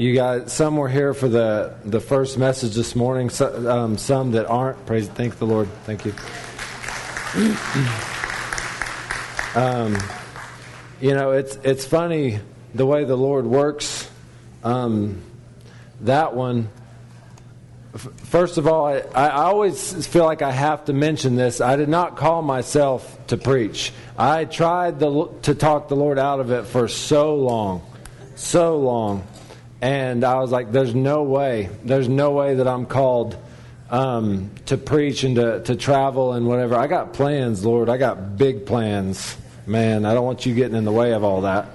You guys, some were here for the, the first message this morning. So, um, some that aren't. Praise, thank the Lord. Thank you. um, you know, it's it's funny the way the Lord works. Um, that one. First of all, I, I always feel like I have to mention this. I did not call myself to preach. I tried the, to talk the Lord out of it for so long, so long and I was like, there's no way, there's no way that I'm called um, to preach and to, to travel and whatever. I got plans, Lord. I got big plans. Man, I don't want you getting in the way of all that.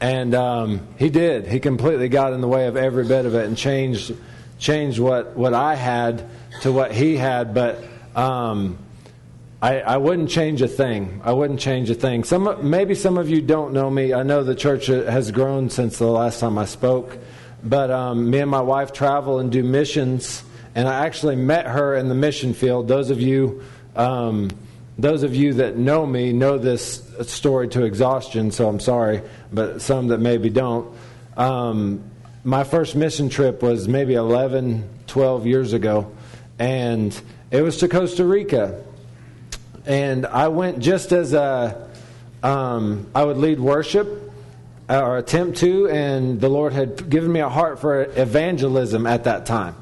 And um, he did. He completely got in the way of every bit of it and changed changed what, what I had to what he had. But um, I, I wouldn't change a thing. I wouldn't change a thing. Some, maybe some of you don't know me. I know the church has grown since the last time I spoke. But um, me and my wife travel and do missions, and I actually met her in the mission field. Those of you, um, those of you that know me know this story to exhaustion. So I'm sorry, but some that maybe don't. Um, my first mission trip was maybe 11, 12 years ago, and it was to Costa Rica and I went just as a, um, I would lead worship or attempt to, and the Lord had given me a heart for evangelism at that time.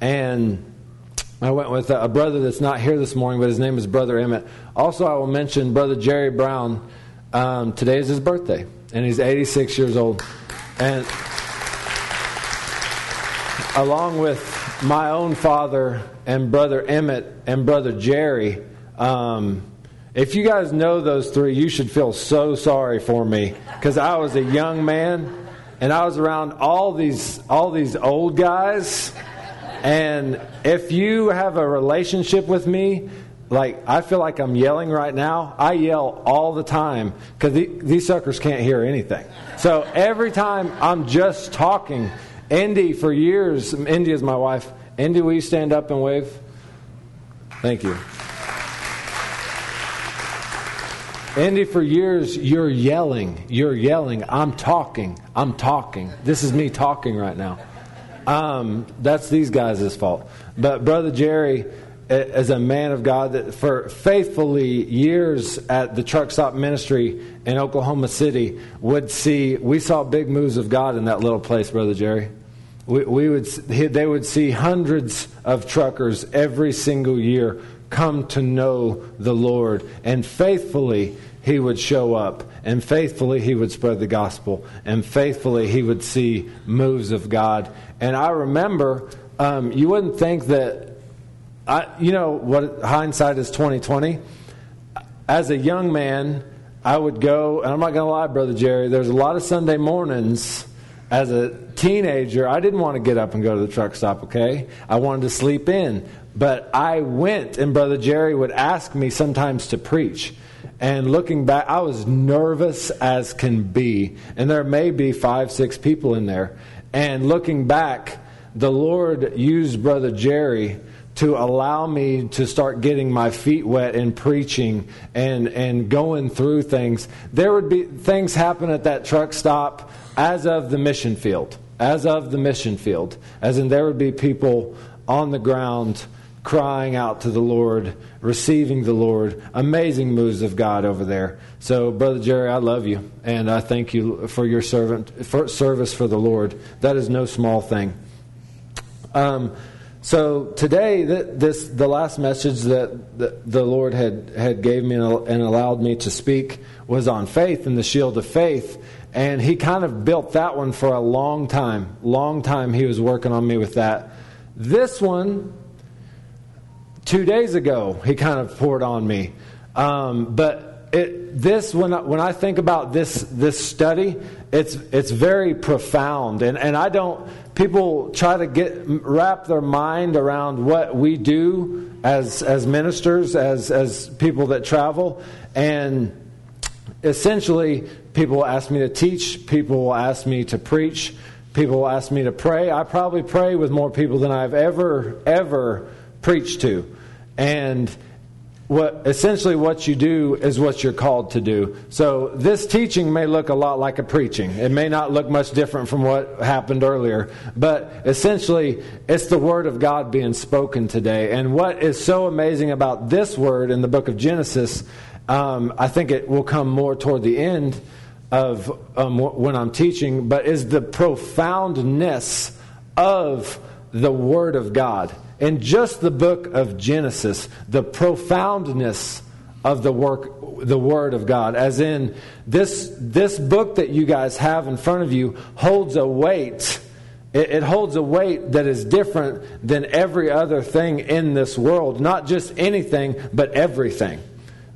And I went with a brother that's not here this morning, but his name is Brother Emmett. Also, I will mention Brother Jerry Brown. Um, today is his birthday, and he's 86 years old. And along with my own father and Brother Emmett and Brother Jerry, um, if you guys know those three, you should feel so sorry for me because I was a young man and I was around all these all these old guys. And if you have a relationship with me, like I feel like I'm yelling right now. I yell all the time because the, these suckers can't hear anything. So every time I'm just talking, Indy for years. Indy is my wife. Indy, will you stand up and wave? Thank you. Andy, for years, you're yelling. You're yelling. I'm talking. I'm talking. This is me talking right now. Um, that's these guys' fault. But Brother Jerry, as a man of God, that for faithfully years at the truck stop ministry in Oklahoma City, would see, we saw big moves of God in that little place, Brother Jerry. We, we would, they would see hundreds of truckers every single year come to know the Lord. And faithfully, he would show up. And faithfully, he would spread the gospel. And faithfully, he would see moves of God. And I remember, um, you wouldn't think that, I, you know, what hindsight is 2020. As a young man, I would go, and I'm not going to lie, Brother Jerry, there's a lot of Sunday mornings as a teenager, I didn't want to get up and go to the truck stop, okay? I wanted to sleep in. But I went, and Brother Jerry would ask me sometimes to preach. And looking back, I was nervous as can be. And there may be five, six people in there. And looking back, the Lord used Brother Jerry to allow me to start getting my feet wet in preaching and, and going through things. There would be things happen at that truck stop as of the mission field. As of the mission field. As in, there would be people on the ground crying out to the Lord, receiving the Lord. Amazing moves of God over there. So, Brother Jerry, I love you, and I thank you for your servant for service for the Lord. That is no small thing. Um, so today, this the last message that the, the Lord had had gave me and allowed me to speak was on faith and the shield of faith. And he kind of built that one for a long time. Long time he was working on me with that. This one two days ago he kind of poured on me. Um, but it, this, when I, when I think about this this study, it's it's very profound, and and I don't. People try to get wrap their mind around what we do as as ministers, as as people that travel, and essentially, people ask me to teach, people ask me to preach, people ask me to pray. I probably pray with more people than I've ever ever preached to. And what essentially what you do is what you're called to do. So this teaching may look a lot like a preaching. It may not look much different from what happened earlier, but essentially it's the word of God being spoken today. And what is so amazing about this word in the book of Genesis, um, I think it will come more toward the end of um, when I'm teaching, but is the profoundness of the word of God in just the book of Genesis, the profoundness of the work the word of God as in this this book that you guys have in front of you holds a weight. It, it, holds a weight that is different than every other thing in this world. Not just anything but everything.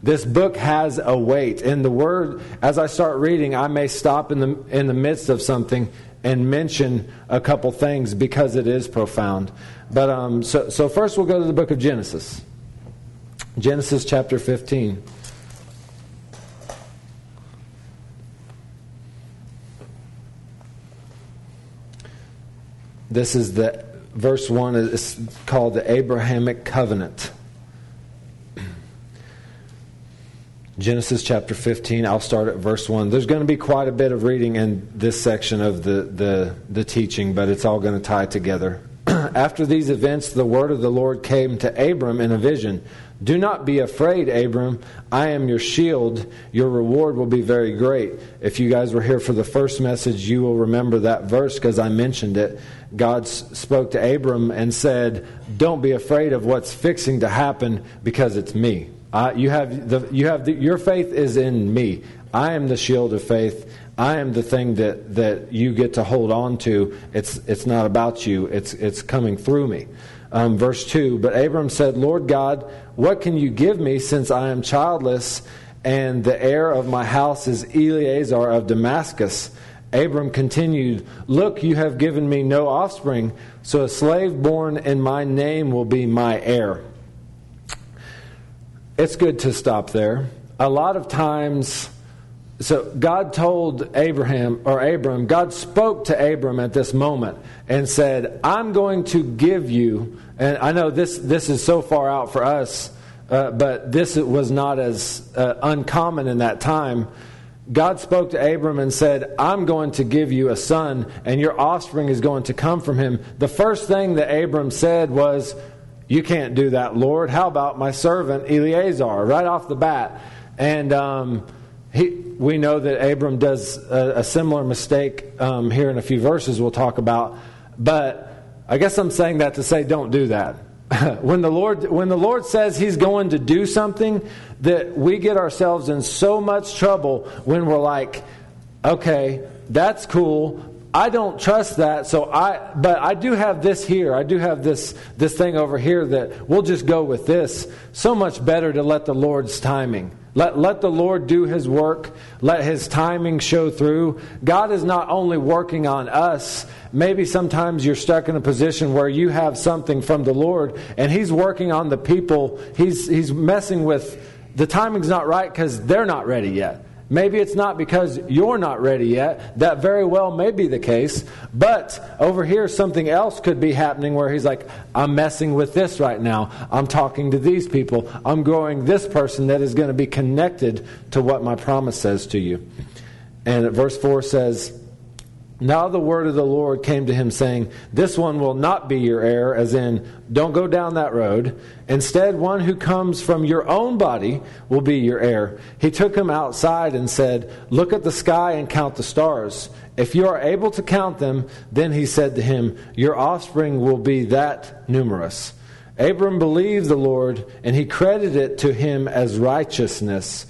This book has a weight. And the word as I start reading I may stop in the in the midst of something and mention a couple things because it is profound but um, so, so first we'll go to the book of Genesis. Genesis chapter 15. This is the verse 1 is called the Abrahamic covenant. Genesis chapter 15, I'll start at verse 1. There's going to be quite a bit of reading in this section of the, the, the teaching, but it's all going to tie together. After these events, the word of the Lord came to Abram in a vision. Do not be afraid, Abram. I am your shield. Your reward will be very great. If you guys were here for the first message, you will remember that verse because I mentioned it. God spoke to Abram and said, Don't be afraid of what's fixing to happen because it's me. Uh, you have the, you have the, your faith is in me. I am the shield of faith. I am the thing that, that you get to hold on to. It's, it's not about you, it's, it's coming through me. Um, verse 2 But Abram said, Lord God, what can you give me since I am childless and the heir of my house is Eliezer of Damascus? Abram continued, Look, you have given me no offspring, so a slave born in my name will be my heir. It's good to stop there. A lot of times, so God told Abraham or Abram, God spoke to Abram at this moment and said, "I'm going to give you." And I know this this is so far out for us, uh, but this was not as uh, uncommon in that time. God spoke to Abram and said, I'm going to give you a son, and your offspring is going to come from him. The first thing that Abram said was, You can't do that, Lord. How about my servant Eliezer? Right off the bat. And um, he, we know that Abram does a, a similar mistake um, here in a few verses we'll talk about. But I guess I'm saying that to say don't do that. when the Lord when the Lord says He's going to do something, that we get ourselves in so much trouble when we're like, okay, that's cool. I don't trust that, so I but I do have this here. I do have this this thing over here that we'll just go with this. So much better to let the Lord's timing. Let, let the Lord do His work. Let His timing show through. God is not only working on us, maybe sometimes you're stuck in a position where you have something from the Lord and He's working on the people. He's, he's messing with the timing's not right because they're not ready yet. Maybe it's not because you're not ready yet. That very well may be the case. But over here, something else could be happening where he's like, I'm messing with this right now. I'm talking to these people. I'm growing this person that is going to be connected to what my promise says to you. And verse 4 says, now the word of the Lord came to him, saying, This one will not be your heir, as in, don't go down that road. Instead, one who comes from your own body will be your heir. He took him outside and said, Look at the sky and count the stars. If you are able to count them, then he said to him, Your offspring will be that numerous. Abram believed the Lord, and he credited it to him as righteousness.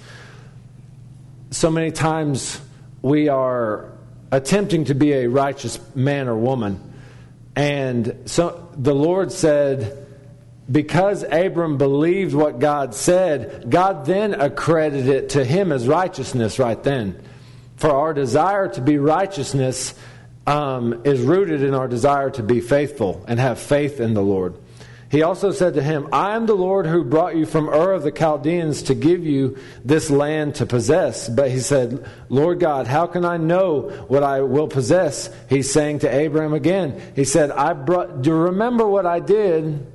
So many times we are attempting to be a righteous man or woman. And so the Lord said, because Abram believed what God said, God then accredited it to him as righteousness right then. For our desire to be righteousness um, is rooted in our desire to be faithful and have faith in the Lord. He also said to him, I am the Lord who brought you from Ur of the Chaldeans to give you this land to possess. But he said, Lord God, how can I know what I will possess? He's saying to Abraham again, He said, I brought, do you remember what I did?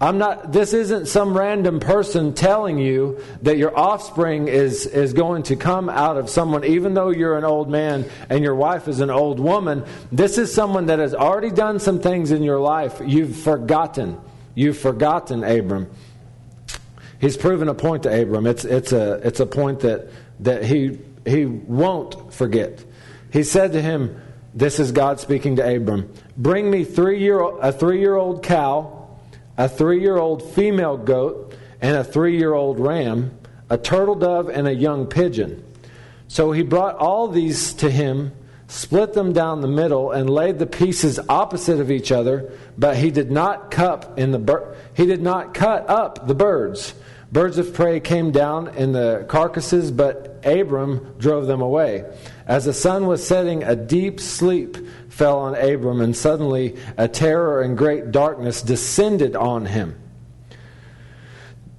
I'm not, this isn't some random person telling you that your offspring is, is going to come out of someone, even though you're an old man and your wife is an old woman. This is someone that has already done some things in your life. You've forgotten. You've forgotten Abram. He's proven a point to Abram. It's, it's, a, it's a point that, that he, he won't forget. He said to him, This is God speaking to Abram Bring me three year, a three year old cow a three year old female goat, and a three year old ram, a turtle dove, and a young pigeon. So he brought all these to him, split them down the middle, and laid the pieces opposite of each other. But he did not cut in the bir- he did not cut up the birds. Birds of prey came down in the carcasses, but Abram drove them away. As the sun was setting, a deep sleep fell on Abram, and suddenly a terror and great darkness descended on him.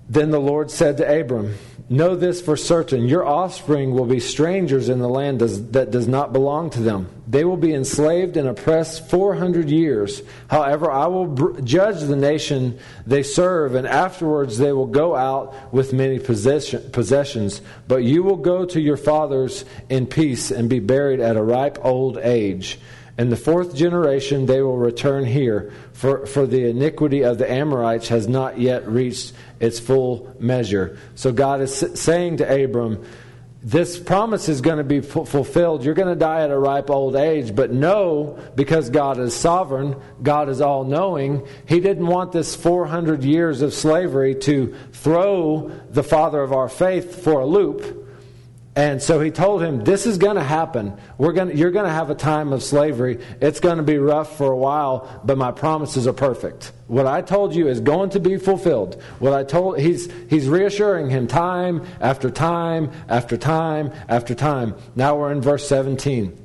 Then the Lord said to Abram, Know this for certain your offspring will be strangers in the land that does not belong to them. They will be enslaved and oppressed 400 years. However, I will judge the nation they serve, and afterwards they will go out with many possessions. But you will go to your fathers in peace and be buried at a ripe old age. In the fourth generation they will return here, for, for the iniquity of the Amorites has not yet reached its full measure. So God is saying to Abram, this promise is going to be fulfilled. You're going to die at a ripe old age, but no, because God is sovereign, God is all knowing, He didn't want this 400 years of slavery to throw the father of our faith for a loop and so he told him, This is going to happen. We're gonna, you're going to have a time of slavery. It's going to be rough for a while, but my promises are perfect. What I told you is going to be fulfilled. What I told, he's, he's reassuring him time after time after time after time. Now we're in verse 17.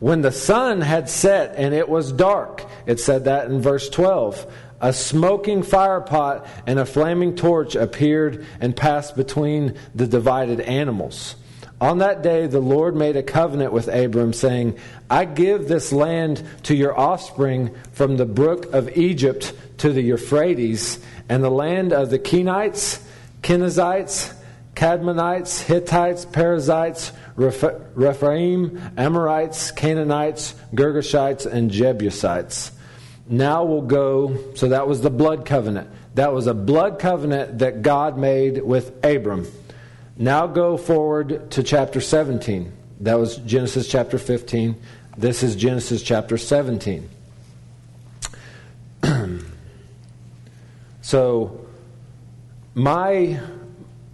When the sun had set and it was dark, it said that in verse 12 a smoking firepot and a flaming torch appeared and passed between the divided animals. On that day, the Lord made a covenant with Abram, saying, I give this land to your offspring from the brook of Egypt to the Euphrates, and the land of the Kenites, Kenizzites, Cadmonites, Hittites, Perizzites, Rephaim, Amorites, Canaanites, Girgashites, and Jebusites. Now we'll go, so that was the blood covenant. That was a blood covenant that God made with Abram. Now go forward to chapter 17. That was Genesis chapter 15. This is Genesis chapter 17. so, my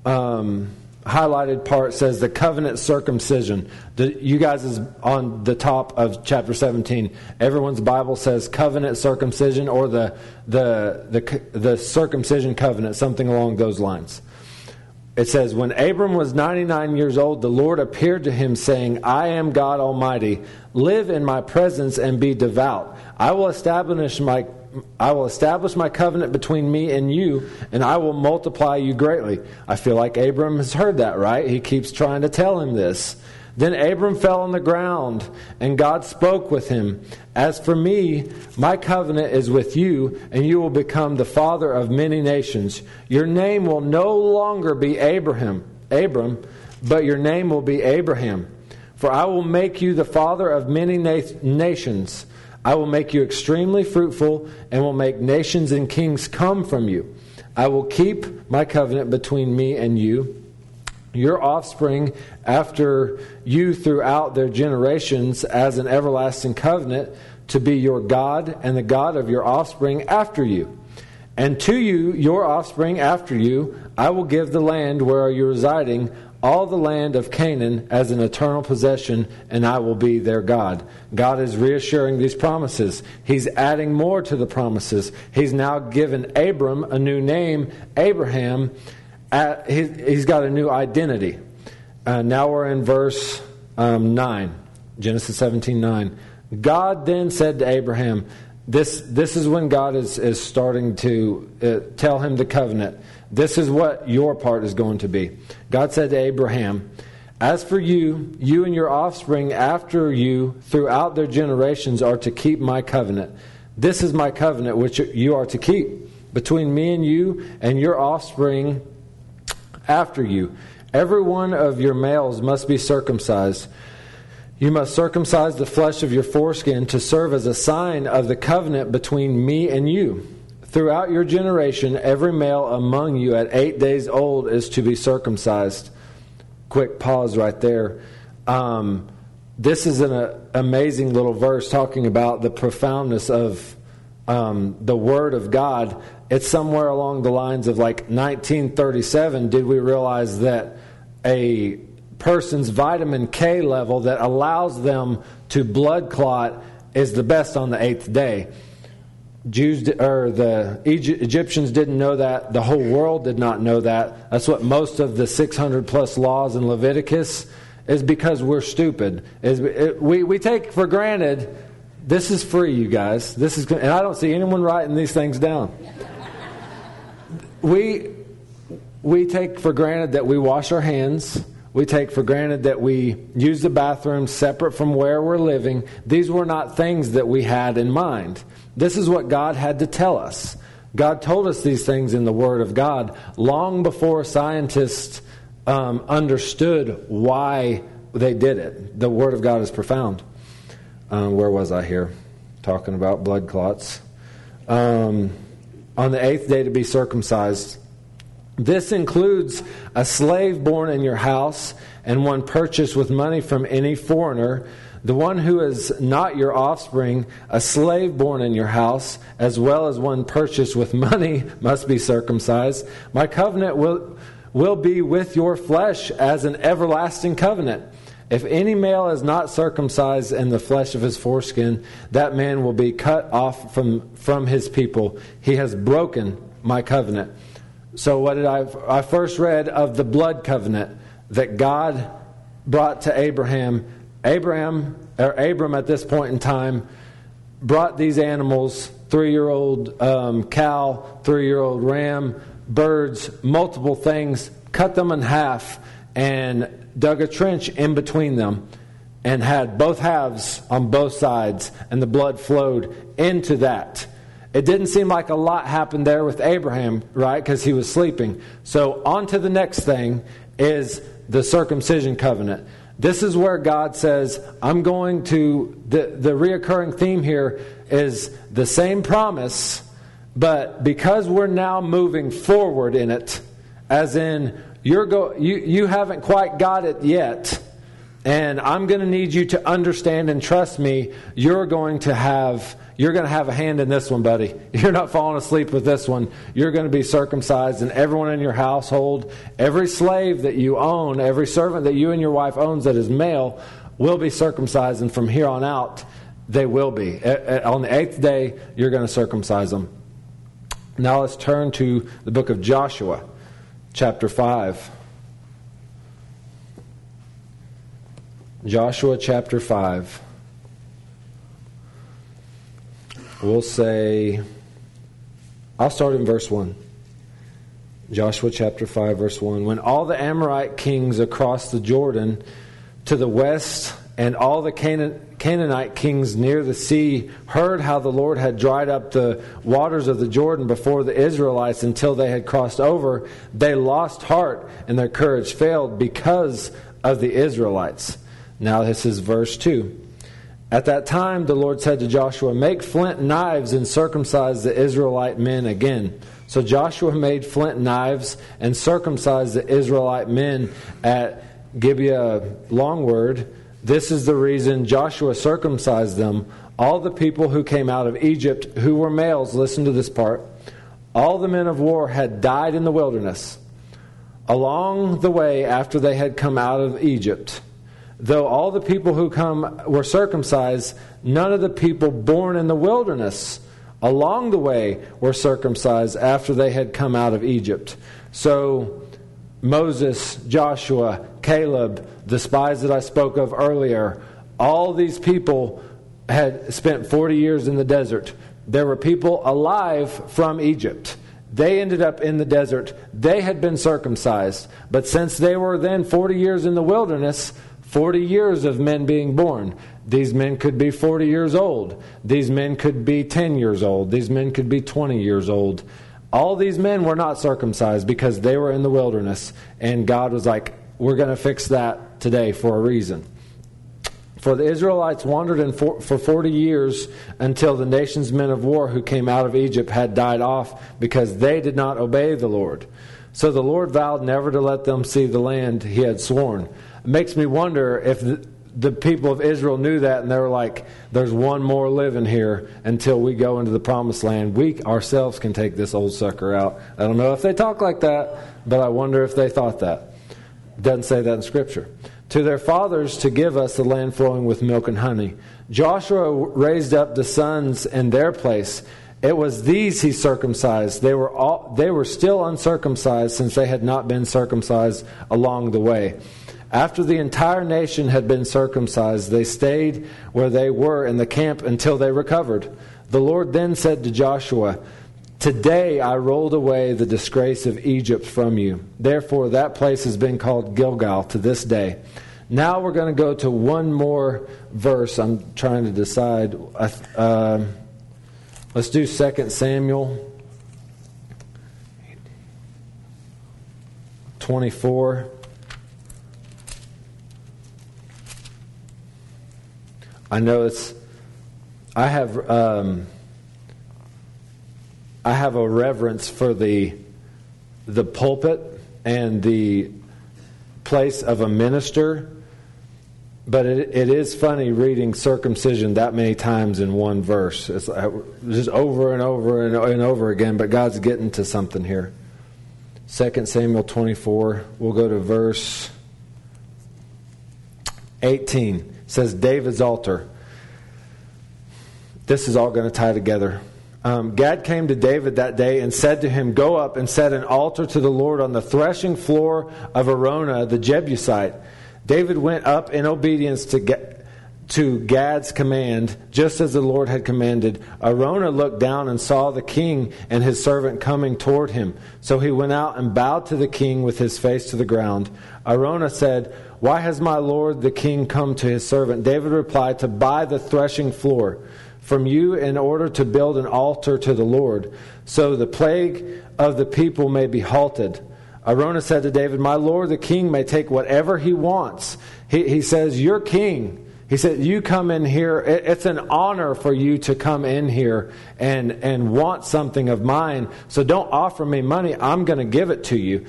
um, highlighted part says the covenant circumcision. The, you guys is on the top of chapter 17. Everyone's Bible says covenant circumcision or the, the, the, the circumcision covenant, something along those lines. It says, When Abram was 99 years old, the Lord appeared to him, saying, I am God Almighty. Live in my presence and be devout. I will establish my I will establish my covenant between me and you, and I will multiply you greatly. I feel like Abram has heard that, right? He keeps trying to tell him this. Then Abram fell on the ground, and God spoke with him. As for me, my covenant is with you, and you will become the father of many nations. Your name will no longer be Abraham, Abram, but your name will be Abraham. For I will make you the father of many na- nations. I will make you extremely fruitful and will make nations and kings come from you. I will keep my covenant between me and you, your offspring after you throughout their generations as an everlasting covenant to be your God and the God of your offspring after you. And to you, your offspring after you, I will give the land where you're residing all the land of Canaan as an eternal possession, and I will be their God. God is reassuring these promises. He's adding more to the promises. He's now given Abram a new name, Abraham. He's got a new identity. Uh, now we're in verse um, 9, Genesis 17 9. God then said to Abraham, this, this is when God is, is starting to uh, tell him the covenant. This is what your part is going to be. God said to Abraham, As for you, you and your offspring after you throughout their generations are to keep my covenant. This is my covenant which you are to keep. between me and you and your offspring after you. Every one of your males must be circumcised. You must circumcise the flesh of your foreskin to serve as a sign of the covenant between me and you. Throughout your generation, every male among you at eight days old is to be circumcised. Quick pause right there. Um, this is an uh, amazing little verse talking about the profoundness of um, the Word of God. It's somewhere along the lines of like 1937. Did we realize that a person's vitamin K level that allows them to blood clot is the best on the eighth day? Jews or the Egyptians didn't know that. The whole world did not know that. That's what most of the 600 plus laws in Leviticus is because we're stupid. Is we we take for granted this is free, you guys. This is and I don't see anyone writing these things down. we we take for granted that we wash our hands. We take for granted that we use the bathroom separate from where we're living. These were not things that we had in mind. This is what God had to tell us. God told us these things in the Word of God long before scientists um, understood why they did it. The Word of God is profound. Um, where was I here? Talking about blood clots. Um, on the eighth day to be circumcised. This includes a slave born in your house and one purchased with money from any foreigner the one who is not your offspring, a slave born in your house, as well as one purchased with money, must be circumcised. My covenant will, will be with your flesh as an everlasting covenant. If any male is not circumcised in the flesh of his foreskin, that man will be cut off from, from his people. He has broken my covenant. So, what did I? I first read of the blood covenant that God brought to Abraham Abraham, or Abram at this point in time, brought these animals three year old um, cow, three year old ram, birds, multiple things, cut them in half, and dug a trench in between them and had both halves on both sides, and the blood flowed into that. It didn't seem like a lot happened there with Abraham, right? Because he was sleeping. So, on to the next thing is the circumcision covenant. This is where God says, I'm going to, the, the reoccurring theme here is the same promise, but because we're now moving forward in it, as in, you're go, you, you haven't quite got it yet, and I'm going to need you to understand and trust me, you're going to have you're going to have a hand in this one, buddy. You're not falling asleep with this one. You're going to be circumcised, and everyone in your household, every slave that you own, every servant that you and your wife owns that is male, will be circumcised, and from here on out, they will be. On the eighth day, you're going to circumcise them. Now let's turn to the book of Joshua, chapter 5. Joshua chapter 5. We'll say, I'll start in verse 1. Joshua chapter 5, verse 1. When all the Amorite kings across the Jordan to the west and all the Canaan, Canaanite kings near the sea heard how the Lord had dried up the waters of the Jordan before the Israelites until they had crossed over, they lost heart and their courage failed because of the Israelites. Now, this is verse 2. At that time, the Lord said to Joshua, Make flint knives and circumcise the Israelite men again. So Joshua made flint knives and circumcised the Israelite men at Gibeah Long Longword. This is the reason Joshua circumcised them. All the people who came out of Egypt who were males, listen to this part. All the men of war had died in the wilderness. Along the way after they had come out of Egypt, though all the people who come were circumcised, none of the people born in the wilderness along the way were circumcised after they had come out of Egypt. So Moses, Joshua, Caleb, the spies that I spoke of earlier, all these people had spent 40 years in the desert. There were people alive from Egypt. They ended up in the desert. They had been circumcised. But since they were then 40 years in the wilderness, 40 years of men being born. These men could be 40 years old. These men could be 10 years old. These men could be 20 years old. All these men were not circumcised because they were in the wilderness, and God was like, We're going to fix that today for a reason. For the Israelites wandered for, for 40 years until the nation's men of war who came out of Egypt had died off because they did not obey the Lord. So the Lord vowed never to let them see the land he had sworn. Makes me wonder if the, the people of Israel knew that and they were like, there's one more living here until we go into the promised land. We ourselves can take this old sucker out. I don't know if they talk like that, but I wonder if they thought that. Doesn't say that in Scripture to their fathers to give us the land flowing with milk and honey. Joshua raised up the sons in their place. It was these he circumcised. They were, all, they were still uncircumcised since they had not been circumcised along the way. After the entire nation had been circumcised, they stayed where they were in the camp until they recovered. The Lord then said to Joshua, Today I rolled away the disgrace of Egypt from you. Therefore, that place has been called Gilgal to this day. Now we're going to go to one more verse. I'm trying to decide. Uh, let's do 2 Samuel 24. I know it's. I have. Um, I have a reverence for the the pulpit and the place of a minister, but it, it is funny reading circumcision that many times in one verse. It's just over and over and, and over again, but God's getting to something here. 2 Samuel 24, we'll go to verse 18. Says, David's altar. This is all going to tie together um, Gad came to David that day and said to him, Go up and set an altar to the Lord on the threshing floor of Araunah the Jebusite. David went up in obedience to, to Gad's command, just as the Lord had commanded. Araunah looked down and saw the king and his servant coming toward him. So he went out and bowed to the king with his face to the ground. Araunah said, Why has my lord the king come to his servant? David replied, To buy the threshing floor from you in order to build an altar to the Lord, so the plague of the people may be halted. Araunah said to David, My Lord, the king may take whatever he wants. He, he says, You're king. He said, You come in here. It's an honor for you to come in here and, and want something of mine. So don't offer me money. I'm going to give it to you.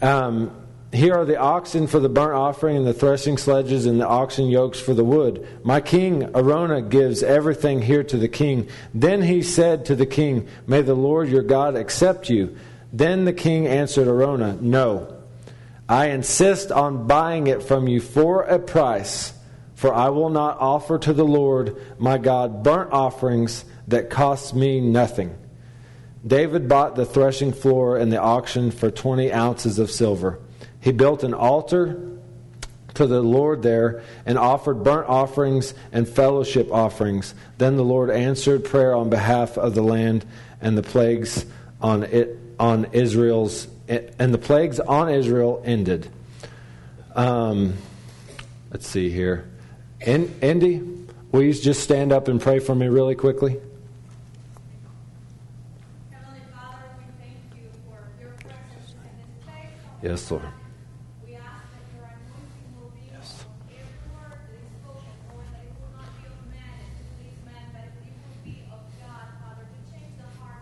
Um, here are the oxen for the burnt offering, and the threshing sledges, and the oxen yokes for the wood. My king Araunah, gives everything here to the king. Then he said to the king, May the Lord your God accept you. Then the king answered Araunah, No. I insist on buying it from you for a price, for I will not offer to the Lord my God burnt offerings that cost me nothing. David bought the threshing floor and the oxen for 20 ounces of silver. He built an altar to the Lord there and offered burnt offerings and fellowship offerings. Then the Lord answered prayer on behalf of the land and the plagues on it on Israel's and the plagues on Israel ended. Um, let's see here. In, Indy, will you just stand up and pray for me really quickly? Yes, Lord.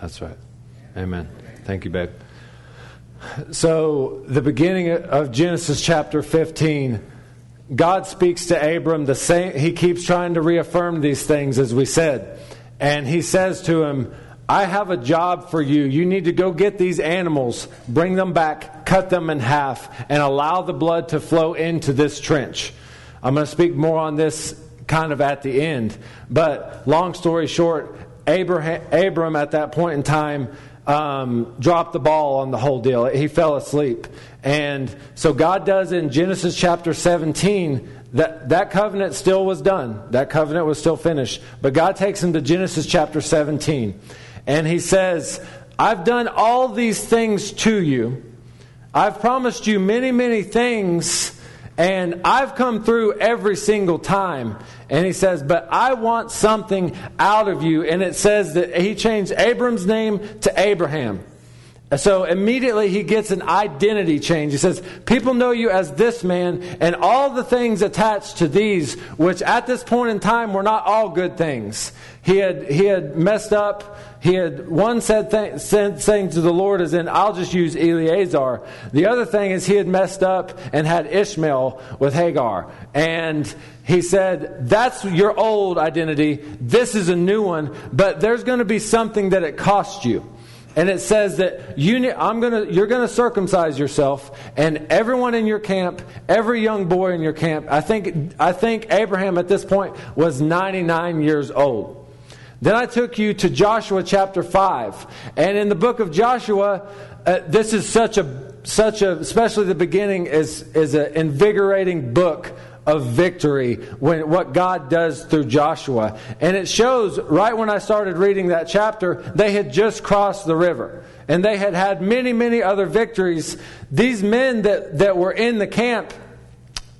That's right. Amen. Thank you, babe. So, the beginning of Genesis chapter 15, God speaks to Abram the same he keeps trying to reaffirm these things as we said. And he says to him, I have a job for you. You need to go get these animals, bring them back, cut them in half, and allow the blood to flow into this trench. I'm going to speak more on this kind of at the end. But long story short, Abraham, Abram at that point in time um, dropped the ball on the whole deal. He fell asleep. And so God does in Genesis chapter 17 that, that covenant still was done. That covenant was still finished. But God takes him to Genesis chapter 17. And he says, I've done all these things to you. I've promised you many, many things. And I've come through every single time. And he says, But I want something out of you. And it says that he changed Abram's name to Abraham. So immediately he gets an identity change. He says, People know you as this man, and all the things attached to these, which at this point in time were not all good things. He had, he had messed up. He had one said, th- said saying to the Lord, as in, I'll just use Eliezer. The other thing is he had messed up and had Ishmael with Hagar. And he said, That's your old identity. This is a new one, but there's going to be something that it costs you. And it says that you, I'm gonna, you're going to circumcise yourself, and everyone in your camp, every young boy in your camp, I think, I think Abraham at this point was 99 years old. Then I took you to Joshua chapter 5. And in the book of Joshua, uh, this is such a, such a, especially the beginning, is, is an invigorating book of victory when what God does through Joshua. And it shows right when I started reading that chapter, they had just crossed the river. And they had had many, many other victories. These men that, that were in the camp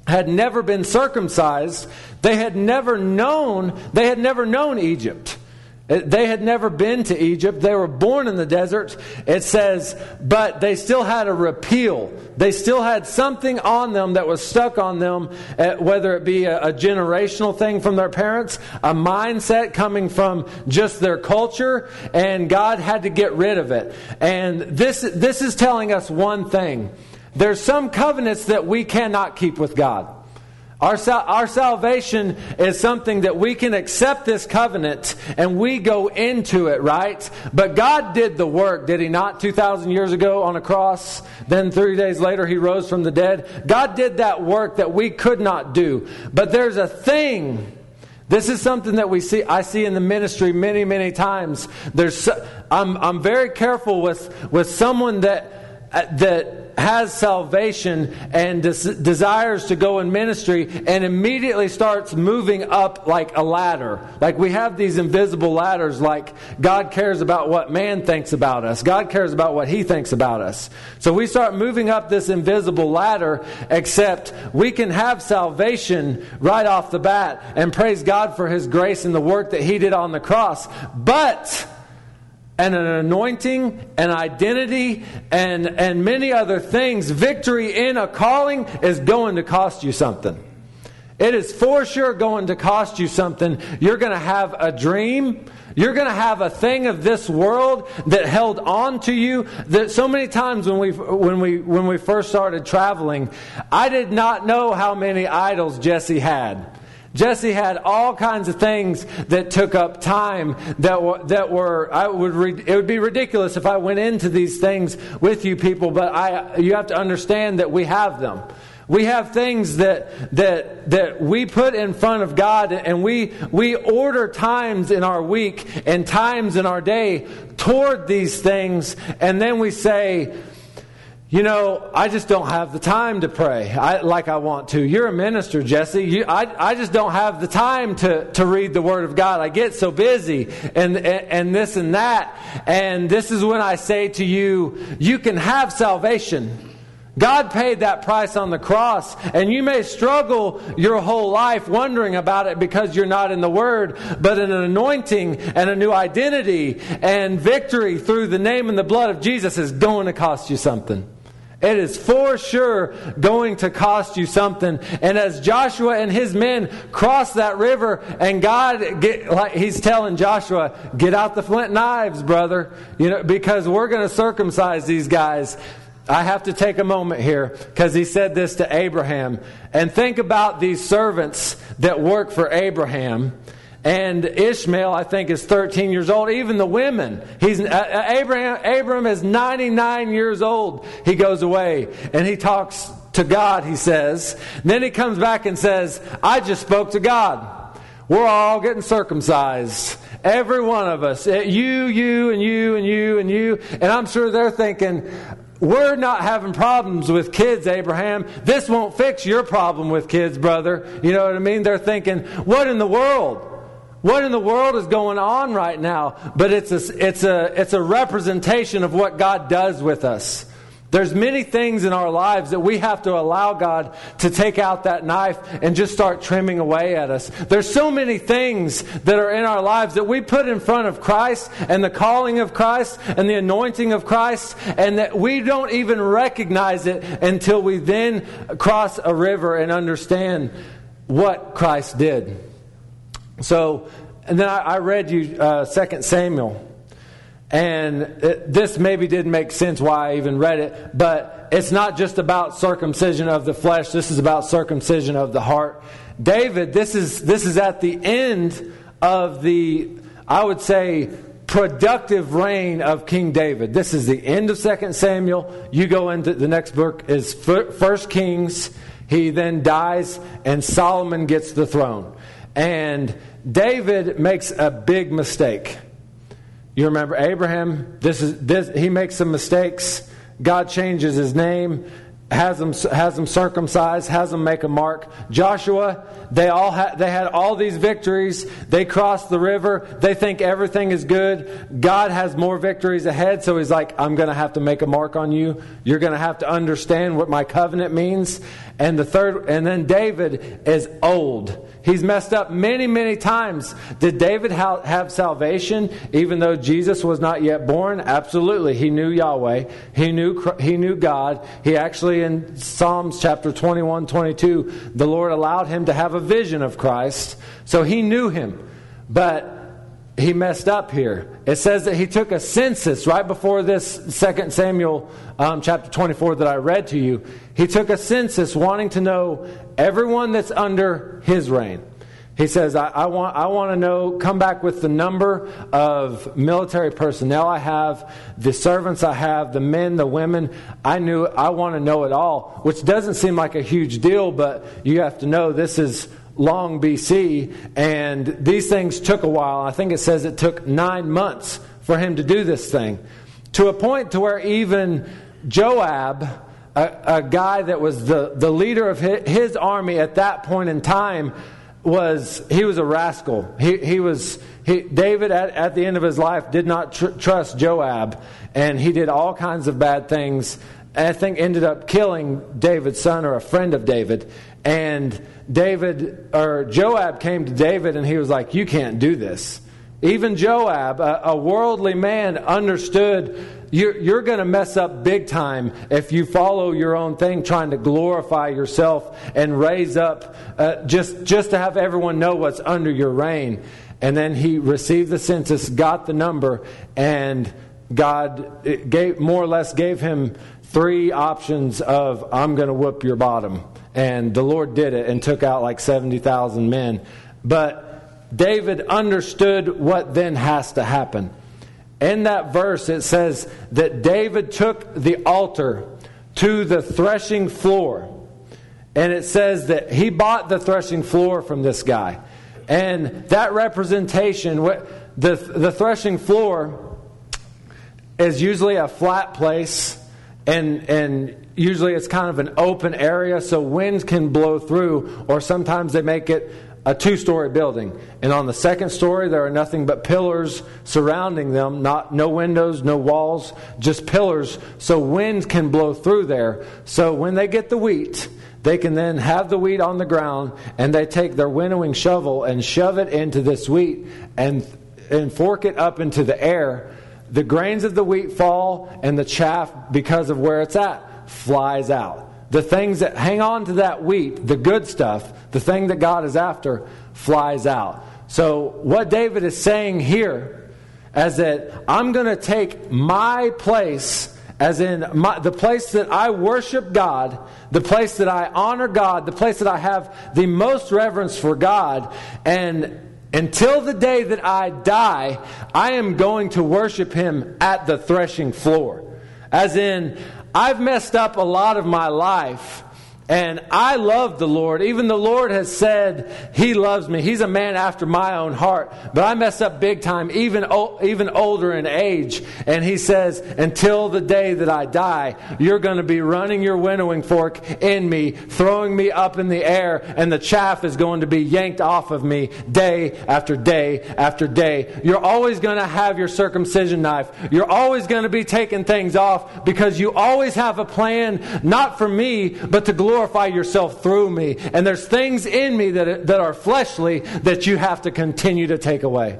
had never been circumcised. They had never known, they had never known Egypt. They had never been to Egypt. They were born in the desert. It says, but they still had a repeal. They still had something on them that was stuck on them, uh, whether it be a generational thing from their parents, a mindset coming from just their culture, and God had to get rid of it. And this, this is telling us one thing. There's some covenants that we cannot keep with God. Our, our salvation is something that we can accept this covenant and we go into it, right? But God did the work, did He not, 2,000 years ago on a cross? Then three days later He rose from the dead. God did that work that we could not do. But there's a thing. This is something that we see, I see in the ministry many, many times. There's, I'm, I'm very careful with, with someone that, uh, that has salvation and des- desires to go in ministry and immediately starts moving up like a ladder. Like we have these invisible ladders, like God cares about what man thinks about us, God cares about what he thinks about us. So we start moving up this invisible ladder, except we can have salvation right off the bat and praise God for his grace and the work that he did on the cross. But and an anointing, an identity, and, and many other things, victory in a calling is going to cost you something. It is for sure going to cost you something. You're going to have a dream. You're going to have a thing of this world that held on to you. That so many times when we when we when we first started traveling, I did not know how many idols Jesse had. Jesse had all kinds of things that took up time that were, that were I would re, it would be ridiculous if I went into these things with you people, but I you have to understand that we have them. We have things that that that we put in front of God and we we order times in our week and times in our day toward these things and then we say you know, I just don't have the time to pray I, like I want to. You're a minister, Jesse. You, I, I just don't have the time to, to read the Word of God. I get so busy and, and, and this and that. And this is when I say to you, you can have salvation. God paid that price on the cross, and you may struggle your whole life wondering about it because you're not in the Word, but an anointing and a new identity and victory through the name and the blood of Jesus is going to cost you something. It is for sure going to cost you something. And as Joshua and his men cross that river, and God, get, like he's telling Joshua, get out the flint knives, brother, you know, because we're going to circumcise these guys. I have to take a moment here because he said this to Abraham. And think about these servants that work for Abraham and Ishmael, I think, is 13 years old. Even the women. He's uh, uh Abraham. Abram is 99 years old. He goes away and he talks to God. He says. And then he comes back and says, "I just spoke to God." We're all getting circumcised. Every one of us. Eh, you, you, and you, and you, and you. And I'm sure they're thinking, we're not having problems with kids, Abraham. This won't fix your problem with kids, brother. You know what I mean? They're thinking, what in the world? What in the world is going on right now? But it's a, it's a, it's a representation of what God does with us. There's many things in our lives that we have to allow God to take out that knife and just start trimming away at us. There's so many things that are in our lives that we put in front of Christ and the calling of Christ and the anointing of Christ and that we don't even recognize it until we then cross a river and understand what Christ did. So, and then I, I read you uh, 2 Samuel. And it, this maybe didn't make sense why I even read it, but it's not just about circumcision of the flesh, this is about circumcision of the heart. David, this is, this is at the end of the, I would say, productive reign of King David. This is the end of 2 Samuel. You go into the next book is First Kings. He then dies, and Solomon gets the throne. And David makes a big mistake. You remember Abraham? This is this. He makes some mistakes. God changes his name, has him has him circumcised, has him make a mark. Joshua, they all had they had all these victories. They crossed the river. They think everything is good. God has more victories ahead, so he's like, I'm going to have to make a mark on you. You're going to have to understand what my covenant means. And the third, and then David is old. He's messed up many, many times. Did David ha- have salvation even though Jesus was not yet born? Absolutely. He knew Yahweh. He knew, he knew God. He actually, in Psalms chapter 21, 22, the Lord allowed him to have a vision of Christ. So he knew him. But he messed up here. It says that he took a census right before this Second Samuel um, chapter 24 that I read to you. He took a census wanting to know everyone that's under his reign. He says, I, I, want, I want to know, come back with the number of military personnel I have, the servants I have, the men, the women. I knew, I want to know it all, which doesn't seem like a huge deal, but you have to know this is long BC, and these things took a while. I think it says it took nine months for him to do this thing, to a point to where even Joab, a, a guy that was the, the leader of his, his, army at that point in time, was he was a rascal. He, he was he, David at, at the end of his life did not tr- trust Joab, and he did all kinds of bad things. I think ended up killing David's son or a friend of David. And David or Joab came to David and he was like, "You can't do this." Even Joab, a, a worldly man, understood you're, you're going to mess up big time if you follow your own thing, trying to glorify yourself and raise up uh, just, just to have everyone know what's under your reign. And then he received the census, got the number, and God gave, more or less gave him three options of, I'm going to whoop your bottom. And the Lord did it and took out like 70,000 men. But David understood what then has to happen in that verse, it says that David took the altar to the threshing floor. And it says that he bought the threshing floor from this guy. And that representation, the, the threshing floor is usually a flat place, and, and usually it's kind of an open area so winds can blow through, or sometimes they make it a two story building. And on the second story, there are nothing but pillars surrounding them, not, no windows, no walls, just pillars, so wind can blow through there. So when they get the wheat, they can then have the wheat on the ground and they take their winnowing shovel and shove it into this wheat and, and fork it up into the air. The grains of the wheat fall and the chaff, because of where it's at, flies out. The things that hang on to that wheat, the good stuff, the thing that God is after, flies out. So, what David is saying here is that I'm going to take my place, as in my, the place that I worship God, the place that I honor God, the place that I have the most reverence for God, and until the day that I die, I am going to worship Him at the threshing floor. As in, I've messed up a lot of my life, And I love the Lord. Even the Lord has said He loves me. He's a man after my own heart. But I mess up big time, even, even older in age. And He says, until the day that I die, you're going to be running your winnowing fork in me, throwing me up in the air, and the chaff is going to be yanked off of me day after day after day. You're always going to have your circumcision knife. You're always going to be taking things off because you always have a plan, not for me, but to glorify glorify yourself through me. And there's things in me that, that are fleshly that you have to continue to take away.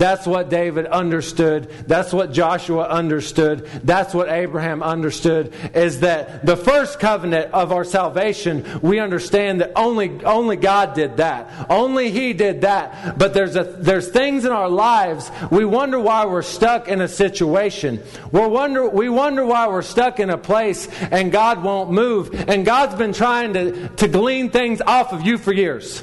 That's what David understood. That's what Joshua understood. That's what Abraham understood is that the first covenant of our salvation, we understand that only, only God did that. Only He did that. But there's, a, there's things in our lives, we wonder why we're stuck in a situation. we wonder, we wonder why we're stuck in a place and God won't move. And God's been trying to, to glean things off of you for years.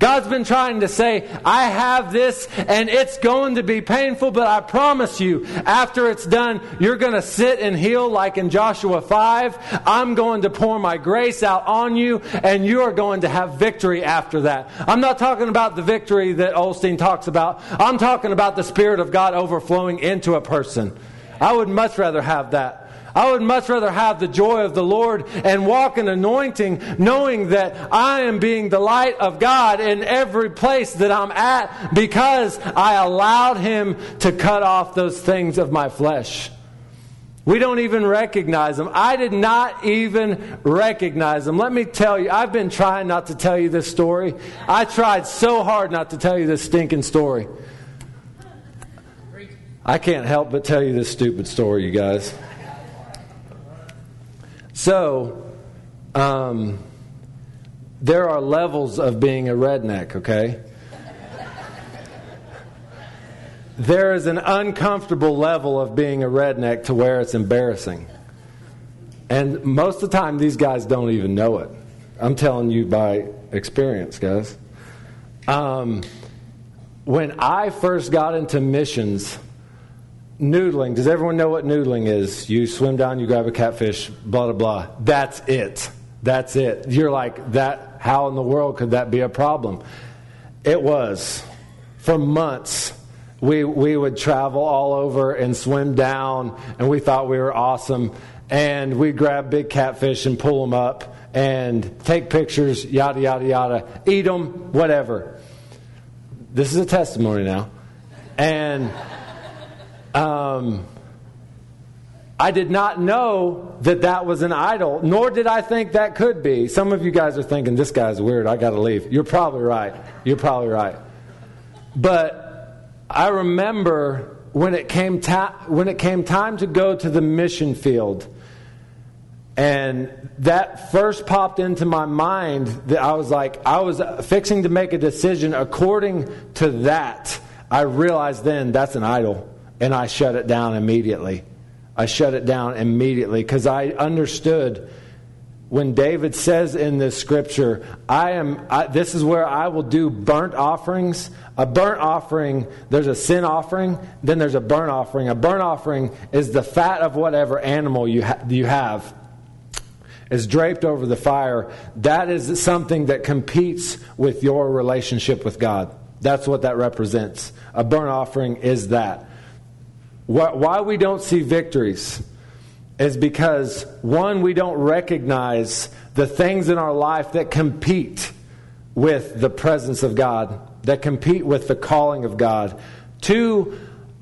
God's been trying to say, I have this and it's going to be painful, but I promise you, after it's done, you're going to sit and heal like in Joshua 5. I'm going to pour my grace out on you and you are going to have victory after that. I'm not talking about the victory that Osteen talks about. I'm talking about the Spirit of God overflowing into a person. I would much rather have that. I would much rather have the joy of the Lord and walk in anointing, knowing that I am being the light of God in every place that I'm at because I allowed Him to cut off those things of my flesh. We don't even recognize them. I did not even recognize them. Let me tell you, I've been trying not to tell you this story. I tried so hard not to tell you this stinking story. I can't help but tell you this stupid story, you guys. So, um, there are levels of being a redneck, okay? there is an uncomfortable level of being a redneck to where it's embarrassing. And most of the time, these guys don't even know it. I'm telling you by experience, guys. Um, when I first got into missions, noodling. Does everyone know what noodling is? You swim down, you grab a catfish, blah, blah, blah. That's it. That's it. You're like, that, how in the world could that be a problem? It was. For months, we, we would travel all over and swim down, and we thought we were awesome. And we'd grab big catfish and pull them up and take pictures, yada, yada, yada, eat them, whatever. This is a testimony now. And um, I did not know that that was an idol, nor did I think that could be. Some of you guys are thinking, this guy's weird, I got to leave. You're probably right. You're probably right. But I remember when it came, ta- when it came time to go to the mission field, and that first popped into my mind that I was like, I was fixing to make a decision according to that. I realized then that's an idol and I shut it down immediately. I shut it down immediately because I understood when David says in this scripture, I am I, this is where I will do burnt offerings. A burnt offering, there's a sin offering, then there's a burnt offering. A burnt offering is the fat of whatever animal you ha- you have is draped over the fire. That is something that competes with your relationship with God. That's what that represents. A burnt offering is that. Why we don't see victories is because, one, we don't recognize the things in our life that compete with the presence of God, that compete with the calling of God. Two,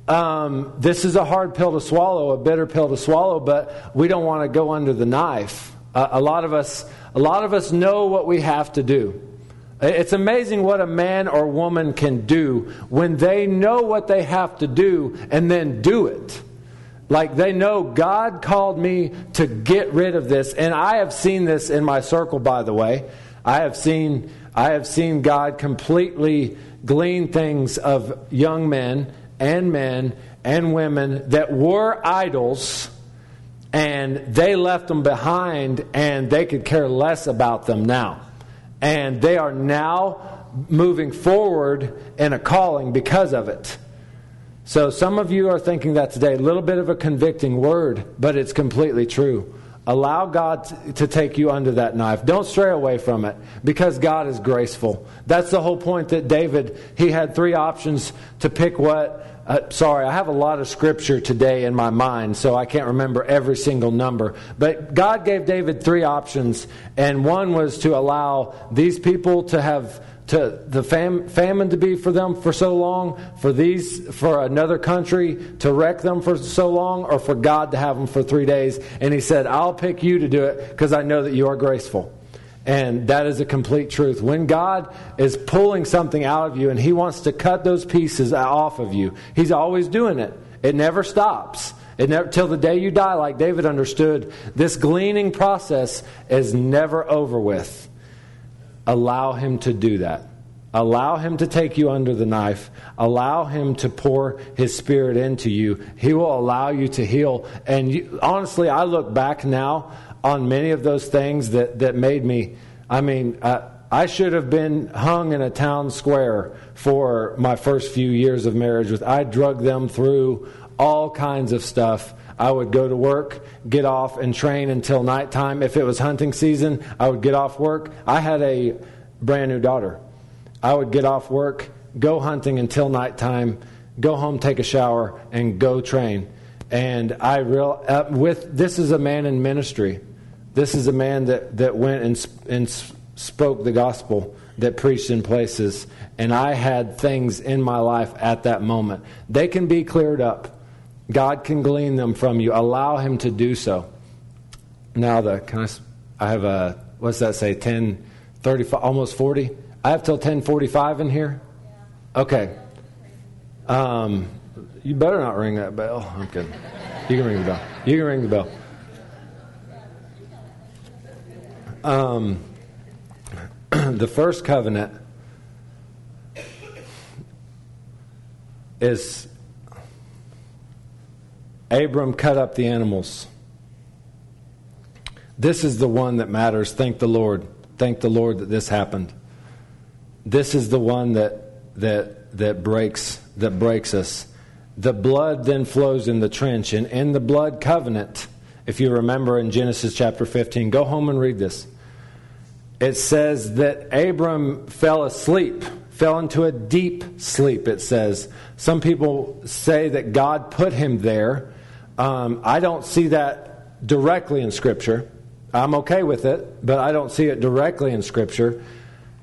um, this is a hard pill to swallow, a bitter pill to swallow, but we don't want to go under the knife. Uh, a lot of us, a lot of us know what we have to do. It's amazing what a man or woman can do when they know what they have to do and then do it. Like they know God called me to get rid of this. And I have seen this in my circle, by the way. I have seen, I have seen God completely glean things of young men and men and women that were idols and they left them behind and they could care less about them now. And they are now moving forward in a calling because of it. So some of you are thinking that today, a little bit of a convicting word, but it's completely true. Allow God to take you under that knife. Don't stray away from it because God is graceful. That's the whole point that David, he had three options to pick what. Uh, sorry, I have a lot of scripture today in my mind, so I can't remember every single number. But God gave David three options, and one was to allow these people to have to the fam- famine to be for them for so long, for these for another country to wreck them for so long, or for God to have them for three days. And he said, "I'll pick you to do it because I know that you are graceful." And that is a complete truth. When God is pulling something out of you and He wants to cut those pieces off of you, He's always doing it. It never stops. It never, till the day you die, like David understood, this gleaning process is never over with allow Him to do that. Allow Him to take you under the knife. Allow Him to pour His Spirit into you. He will allow you to heal. And you, honestly, I look back now on many of those things that, that made me, I mean, uh, I should have been hung in a town square for my first few years of marriage. With I drug them through all kinds of stuff. I would go to work, get off, and train until nighttime. If it was hunting season, I would get off work. I had a brand new daughter. I would get off work, go hunting until nighttime, go home, take a shower, and go train. And I real uh, with this is a man in ministry. This is a man that, that went and, and spoke the gospel, that preached in places. And I had things in my life at that moment. They can be cleared up. God can glean them from you. Allow Him to do so. Now, the can I? I have a what's that say? Ten thirty-five, almost forty. I have till ten forty-five in here. Okay. Um, you better not ring that bell. I'm kidding. You can ring the bell. You can ring the bell. Um, the first covenant is Abram cut up the animals. This is the one that matters. Thank the Lord. Thank the Lord that this happened. This is the one that that that breaks that breaks us. The blood then flows in the trench, and in the blood covenant, if you remember in Genesis chapter 15, go home and read this. It says that Abram fell asleep, fell into a deep sleep, it says. Some people say that God put him there um, I don't see that directly in Scripture. I'm okay with it, but I don't see it directly in Scripture.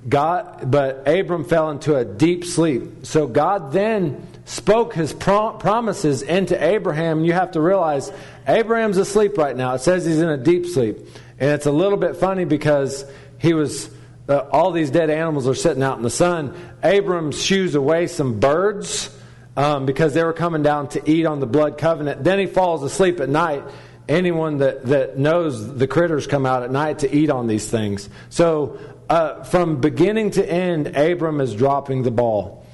God, but Abram fell into a deep sleep. So God then spoke his promises into Abraham. You have to realize Abraham's asleep right now. It says he's in a deep sleep. And it's a little bit funny because he was, uh, all these dead animals are sitting out in the sun. Abram shoos away some birds um, because they were coming down to eat on the blood covenant. Then he falls asleep at night. Anyone that, that knows the critters come out at night to eat on these things. So, uh, from beginning to end, Abram is dropping the ball.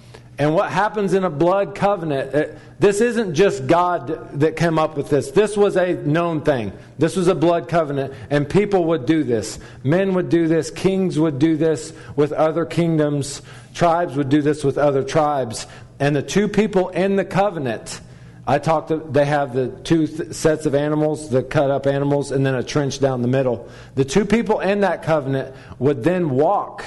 And what happens in a blood covenant, it, uh, this isn't just God that came up with this. This was a known thing. This was a blood covenant, and people would do this. Men would do this, kings would do this with other kingdoms, tribes would do this with other tribes. And the two people in the covenant, I talked. To, they have the two th- sets of animals, the cut up animals, and then a trench down the middle. The two people in that covenant would then walk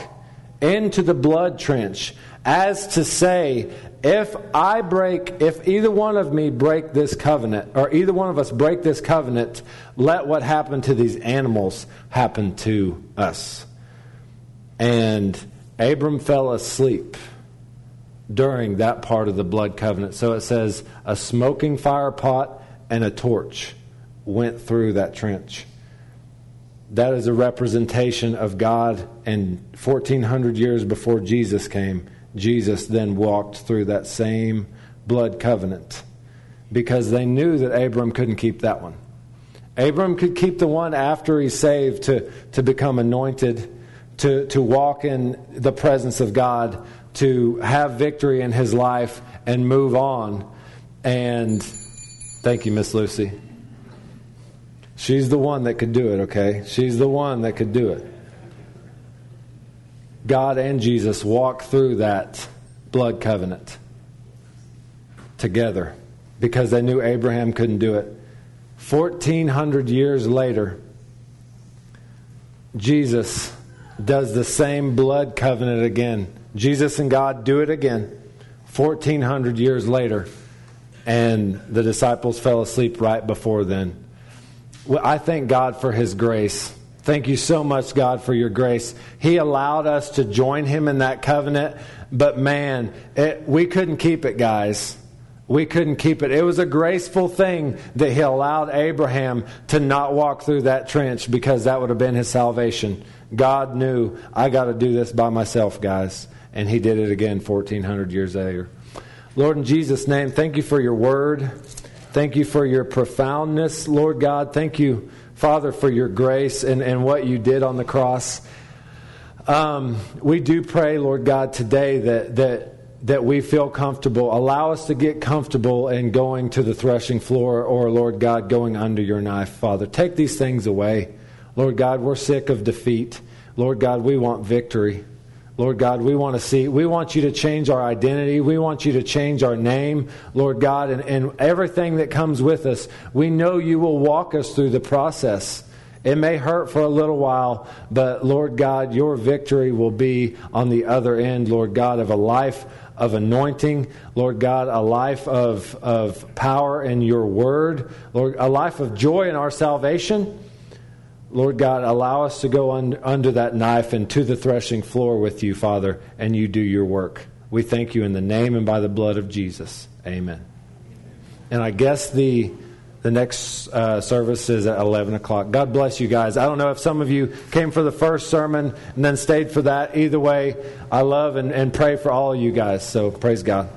into the blood trench as to say, if I break, if either one of me break this covenant, or either one of us break this covenant, let what happened to these animals happen to us. And Abram fell asleep during that part of the blood covenant. So it says a smoking fire pot and a torch went through that trench. That is a representation of God, and 1400 years before Jesus came, Jesus then walked through that same blood covenant because they knew that Abram couldn't keep that one. Abram could keep the one after he's saved to, to become anointed, to, to walk in the presence of God, to have victory in his life and move on. And thank you, Miss Lucy. She's the one that could do it, okay? She's the one that could do it. God and Jesus walked through that blood covenant together because they knew Abraham couldn't do it. 1400 years later, Jesus does the same blood covenant again. Jesus and God do it again 1400 years later and the disciples fell asleep right before then. I thank God for his grace. Thank you so much, God, for your grace. He allowed us to join him in that covenant, but man, it, we couldn't keep it, guys. We couldn't keep it. It was a graceful thing that he allowed Abraham to not walk through that trench because that would have been his salvation. God knew, I got to do this by myself, guys. And he did it again 1,400 years later. Lord, in Jesus' name, thank you for your word. Thank you for your profoundness, Lord God. Thank you, Father, for your grace and, and what you did on the cross. Um, we do pray, Lord God, today that, that, that we feel comfortable. Allow us to get comfortable in going to the threshing floor or, Lord God, going under your knife, Father. Take these things away. Lord God, we're sick of defeat. Lord God, we want victory. Lord God, we want to see, we want you to change our identity. We want you to change our name, Lord God, and, and everything that comes with us. We know you will walk us through the process. It may hurt for a little while, but Lord God, your victory will be on the other end, Lord God, of a life of anointing, Lord God, a life of, of power in your word, Lord, a life of joy in our salvation. Lord God, allow us to go un- under that knife and to the threshing floor with you, Father, and you do your work. We thank you in the name and by the blood of Jesus. Amen. And I guess the the next uh, service is at 11 o'clock. God bless you guys. I don't know if some of you came for the first sermon and then stayed for that. Either way, I love and, and pray for all of you guys. So praise God.